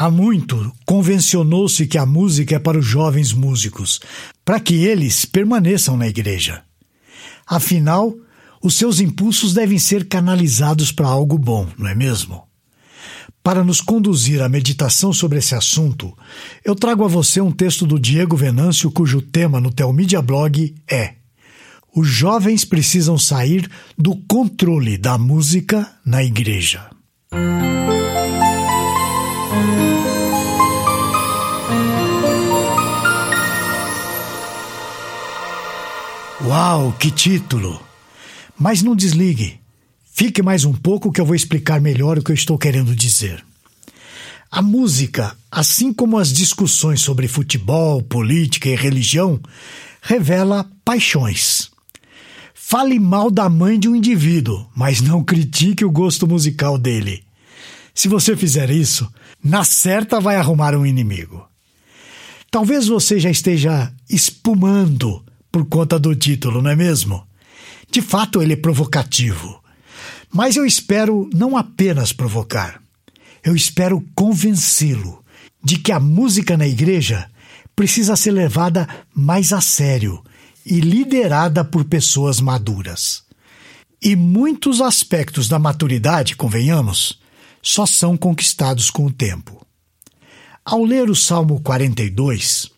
Há muito convencionou-se que a música é para os jovens músicos, para que eles permaneçam na igreja. Afinal, os seus impulsos devem ser canalizados para algo bom, não é mesmo? Para nos conduzir à meditação sobre esse assunto, eu trago a você um texto do Diego Venâncio, cujo tema no Telmídia Blog é Os jovens precisam sair do controle da música na igreja. Uau, que título! Mas não desligue. Fique mais um pouco que eu vou explicar melhor o que eu estou querendo dizer. A música, assim como as discussões sobre futebol, política e religião, revela paixões. Fale mal da mãe de um indivíduo, mas não critique o gosto musical dele. Se você fizer isso, na certa vai arrumar um inimigo. Talvez você já esteja espumando por conta do título, não é mesmo? De fato, ele é provocativo. Mas eu espero não apenas provocar, eu espero convencê-lo de que a música na igreja precisa ser levada mais a sério e liderada por pessoas maduras. E muitos aspectos da maturidade, convenhamos, só são conquistados com o tempo. Ao ler o Salmo 42,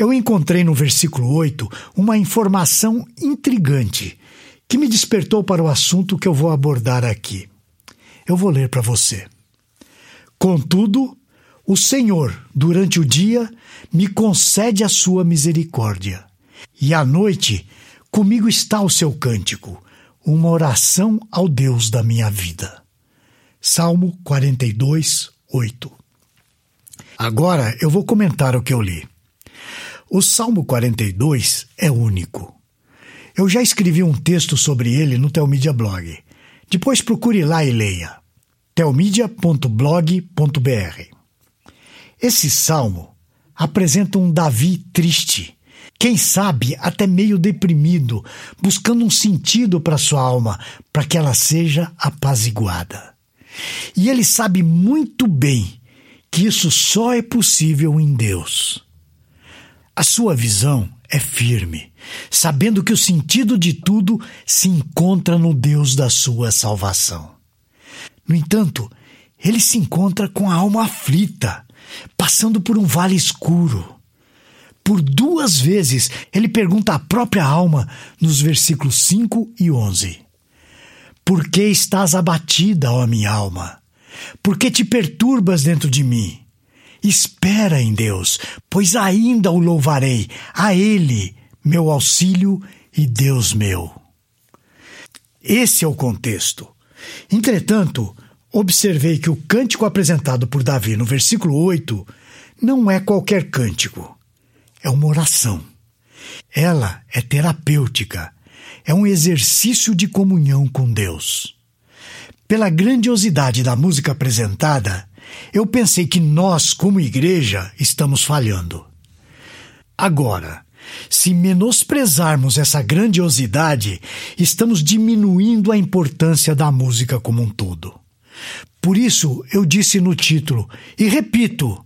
eu encontrei no versículo 8 uma informação intrigante que me despertou para o assunto que eu vou abordar aqui. Eu vou ler para você. Contudo, o Senhor, durante o dia, me concede a sua misericórdia, e à noite comigo está o seu cântico, uma oração ao Deus da minha vida. Salmo 42, 8. Agora eu vou comentar o que eu li. O Salmo 42 é único. Eu já escrevi um texto sobre ele no Telmídia Blog. Depois procure lá e leia. telmedia.blog.br. Esse salmo apresenta um Davi triste, quem sabe até meio deprimido, buscando um sentido para sua alma, para que ela seja apaziguada. E ele sabe muito bem que isso só é possível em Deus. A sua visão é firme, sabendo que o sentido de tudo se encontra no Deus da sua salvação. No entanto, ele se encontra com a alma aflita, passando por um vale escuro. Por duas vezes ele pergunta à própria alma nos versículos 5 e 11: Por que estás abatida, ó minha alma? Por que te perturbas dentro de mim? Espera em Deus, pois ainda o louvarei, a Ele, meu auxílio e Deus meu. Esse é o contexto. Entretanto, observei que o cântico apresentado por Davi no versículo 8 não é qualquer cântico, é uma oração. Ela é terapêutica, é um exercício de comunhão com Deus. Pela grandiosidade da música apresentada, eu pensei que nós, como igreja, estamos falhando. Agora, se menosprezarmos essa grandiosidade, estamos diminuindo a importância da música como um todo. Por isso, eu disse no título, e repito,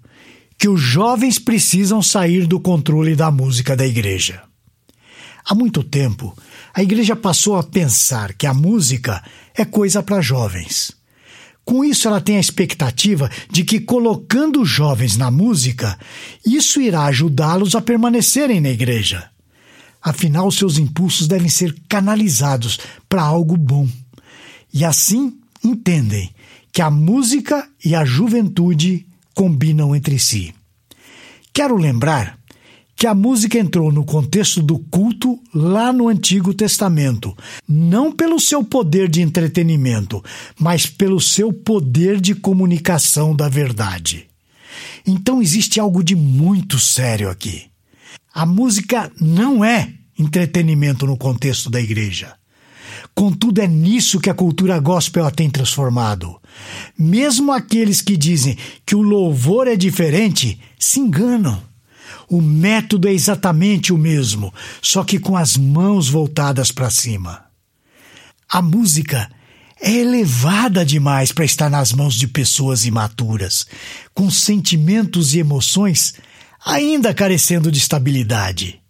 que os jovens precisam sair do controle da música da igreja. Há muito tempo, a igreja passou a pensar que a música é coisa para jovens. Com isso, ela tem a expectativa de que, colocando os jovens na música, isso irá ajudá-los a permanecerem na igreja. Afinal, seus impulsos devem ser canalizados para algo bom. E assim entendem que a música e a juventude combinam entre si. Quero lembrar que a música entrou no contexto do culto lá no Antigo Testamento, não pelo seu poder de entretenimento, mas pelo seu poder de comunicação da verdade. Então existe algo de muito sério aqui. A música não é entretenimento no contexto da igreja. Contudo, é nisso que a cultura gospel a tem transformado. Mesmo aqueles que dizem que o louvor é diferente se enganam. O método é exatamente o mesmo, só que com as mãos voltadas para cima. A música é elevada demais para estar nas mãos de pessoas imaturas, com sentimentos e emoções ainda carecendo de estabilidade.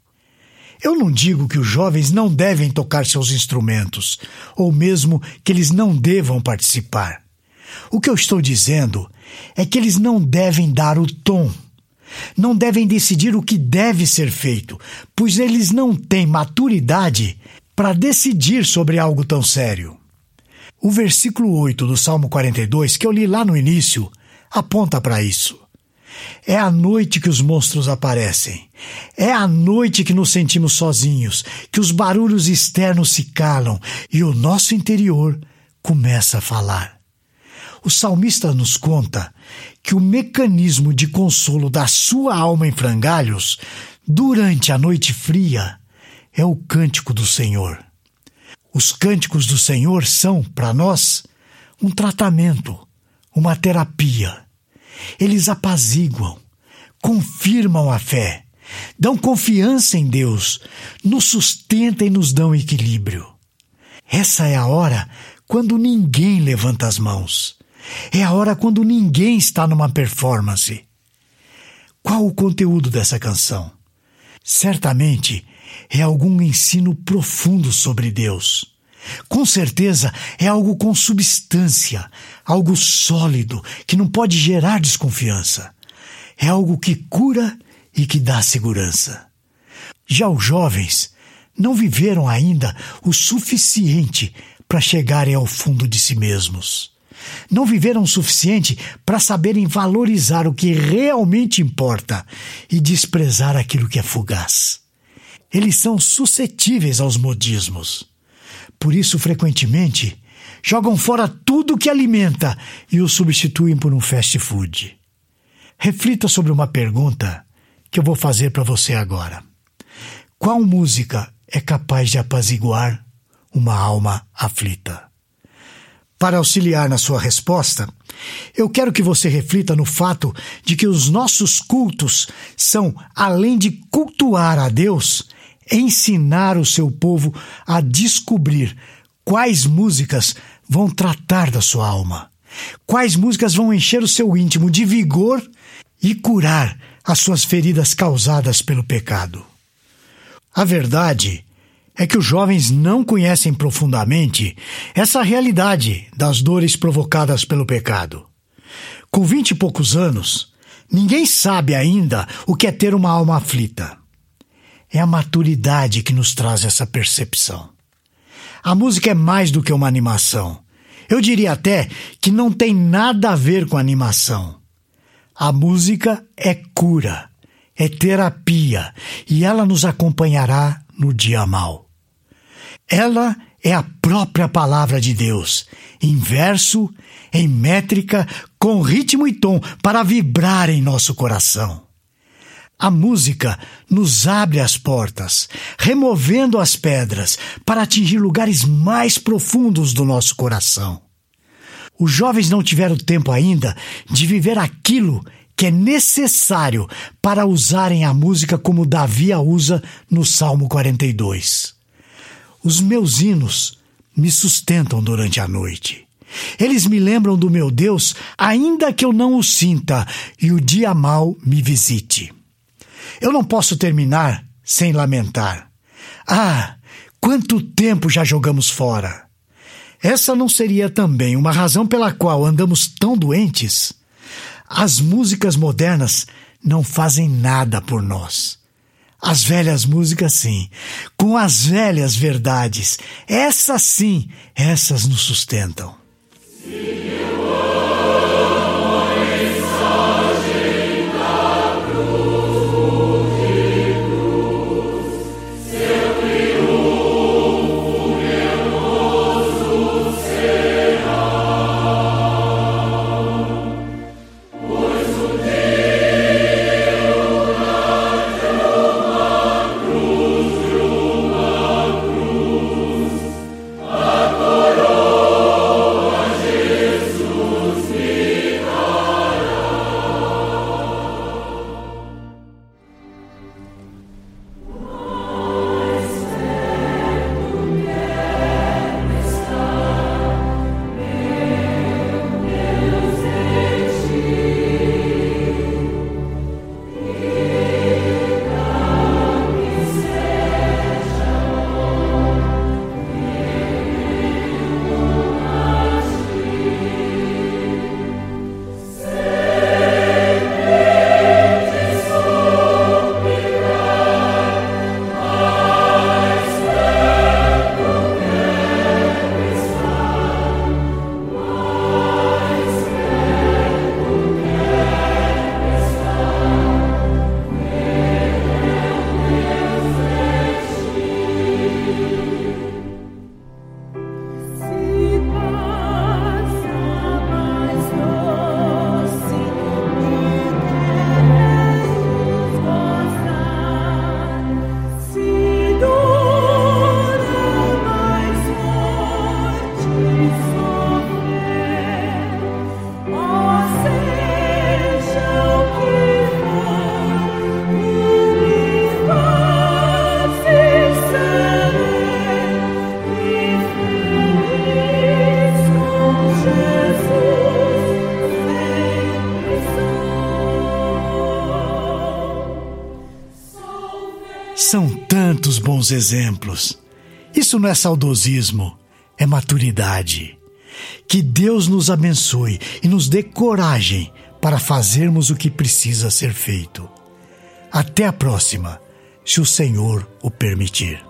Eu não digo que os jovens não devem tocar seus instrumentos, ou mesmo que eles não devam participar. O que eu estou dizendo é que eles não devem dar o tom, não devem decidir o que deve ser feito, pois eles não têm maturidade para decidir sobre algo tão sério. O versículo 8 do Salmo 42, que eu li lá no início, aponta para isso. É à noite que os monstros aparecem. É à noite que nos sentimos sozinhos, que os barulhos externos se calam e o nosso interior começa a falar. O salmista nos conta que o mecanismo de consolo da sua alma em frangalhos, durante a noite fria, é o cântico do Senhor. Os cânticos do Senhor são, para nós, um tratamento, uma terapia. Eles apaziguam, confirmam a fé, dão confiança em Deus, nos sustentam e nos dão equilíbrio. Essa é a hora quando ninguém levanta as mãos. É a hora quando ninguém está numa performance. Qual o conteúdo dessa canção? Certamente é algum ensino profundo sobre Deus. Com certeza é algo com substância, algo sólido que não pode gerar desconfiança. É algo que cura e que dá segurança. Já os jovens não viveram ainda o suficiente para chegarem ao fundo de si mesmos. Não viveram o suficiente para saberem valorizar o que realmente importa e desprezar aquilo que é fugaz. Eles são suscetíveis aos modismos. Por isso, frequentemente, jogam fora tudo que alimenta e o substituem por um fast food. Reflita sobre uma pergunta que eu vou fazer para você agora. Qual música é capaz de apaziguar uma alma aflita? Para auxiliar na sua resposta, eu quero que você reflita no fato de que os nossos cultos são, além de cultuar a Deus, ensinar o seu povo a descobrir quais músicas vão tratar da sua alma, quais músicas vão encher o seu íntimo de vigor e curar as suas feridas causadas pelo pecado. A verdade é que os jovens não conhecem profundamente essa realidade das dores provocadas pelo pecado. Com vinte e poucos anos, ninguém sabe ainda o que é ter uma alma aflita. É a maturidade que nos traz essa percepção. A música é mais do que uma animação. Eu diria até que não tem nada a ver com animação. A música é cura, é terapia e ela nos acompanhará no dia mal. Ela é a própria palavra de Deus, em verso, em métrica, com ritmo e tom, para vibrar em nosso coração. A música nos abre as portas, removendo as pedras para atingir lugares mais profundos do nosso coração. Os jovens não tiveram tempo ainda de viver aquilo que é necessário para usarem a música como Davi a usa no Salmo 42. Os meus hinos me sustentam durante a noite. Eles me lembram do meu Deus, ainda que eu não o sinta e o dia mal me visite. Eu não posso terminar sem lamentar. Ah, quanto tempo já jogamos fora! Essa não seria também uma razão pela qual andamos tão doentes? As músicas modernas não fazem nada por nós. As velhas músicas, sim, com as velhas verdades, essas sim, essas nos sustentam. São bons exemplos. Isso não é saudosismo, é maturidade. Que Deus nos abençoe e nos dê coragem para fazermos o que precisa ser feito. Até a próxima, se o Senhor o permitir.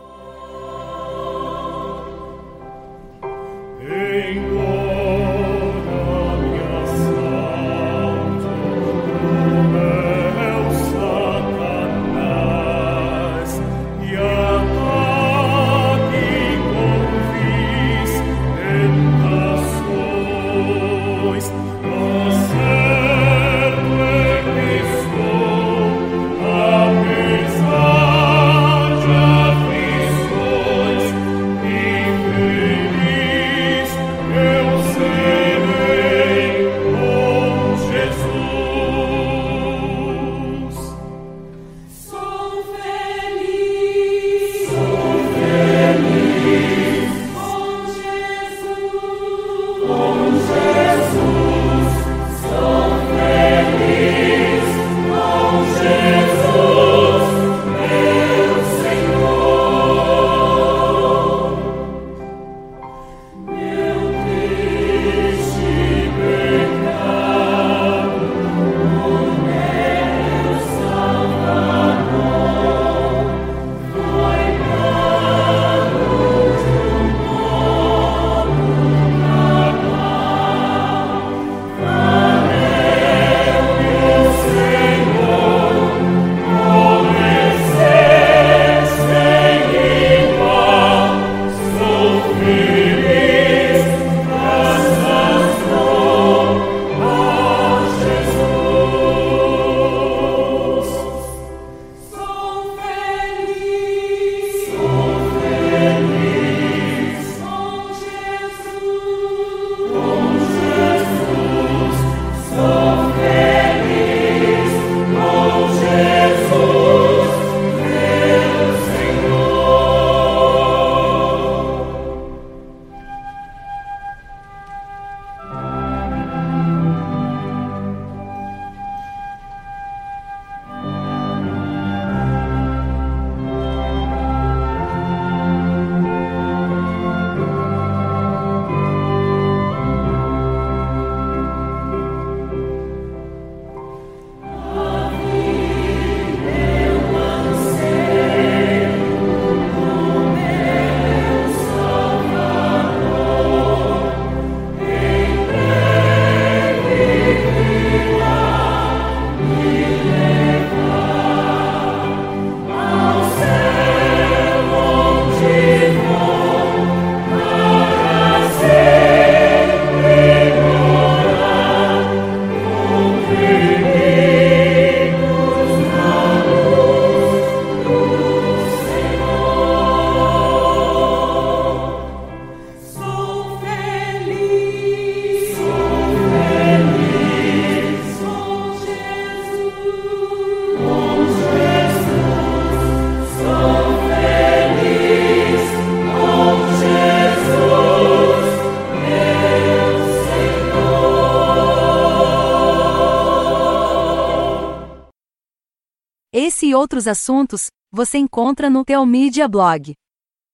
Outros assuntos você encontra no Teomídia Blog.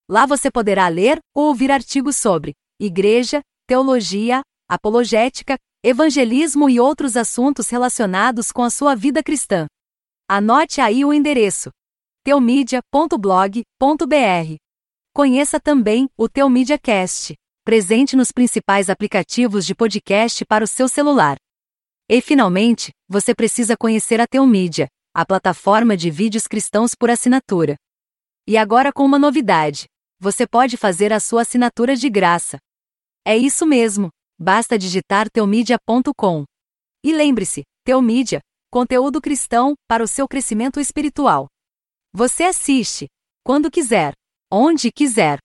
Lá você poderá ler ou ouvir artigos sobre igreja, teologia, apologética, evangelismo e outros assuntos relacionados com a sua vida cristã. Anote aí o endereço: teomídia.blog.br. Conheça também o Teomídia Cast, presente nos principais aplicativos de podcast para o seu celular. E finalmente, você precisa conhecer a Teomídia a plataforma de vídeos cristãos por assinatura. E agora com uma novidade: você pode fazer a sua assinatura de graça. É isso mesmo, basta digitar teomídia.com. E lembre-se, Teomídia, conteúdo cristão para o seu crescimento espiritual. Você assiste, quando quiser, onde quiser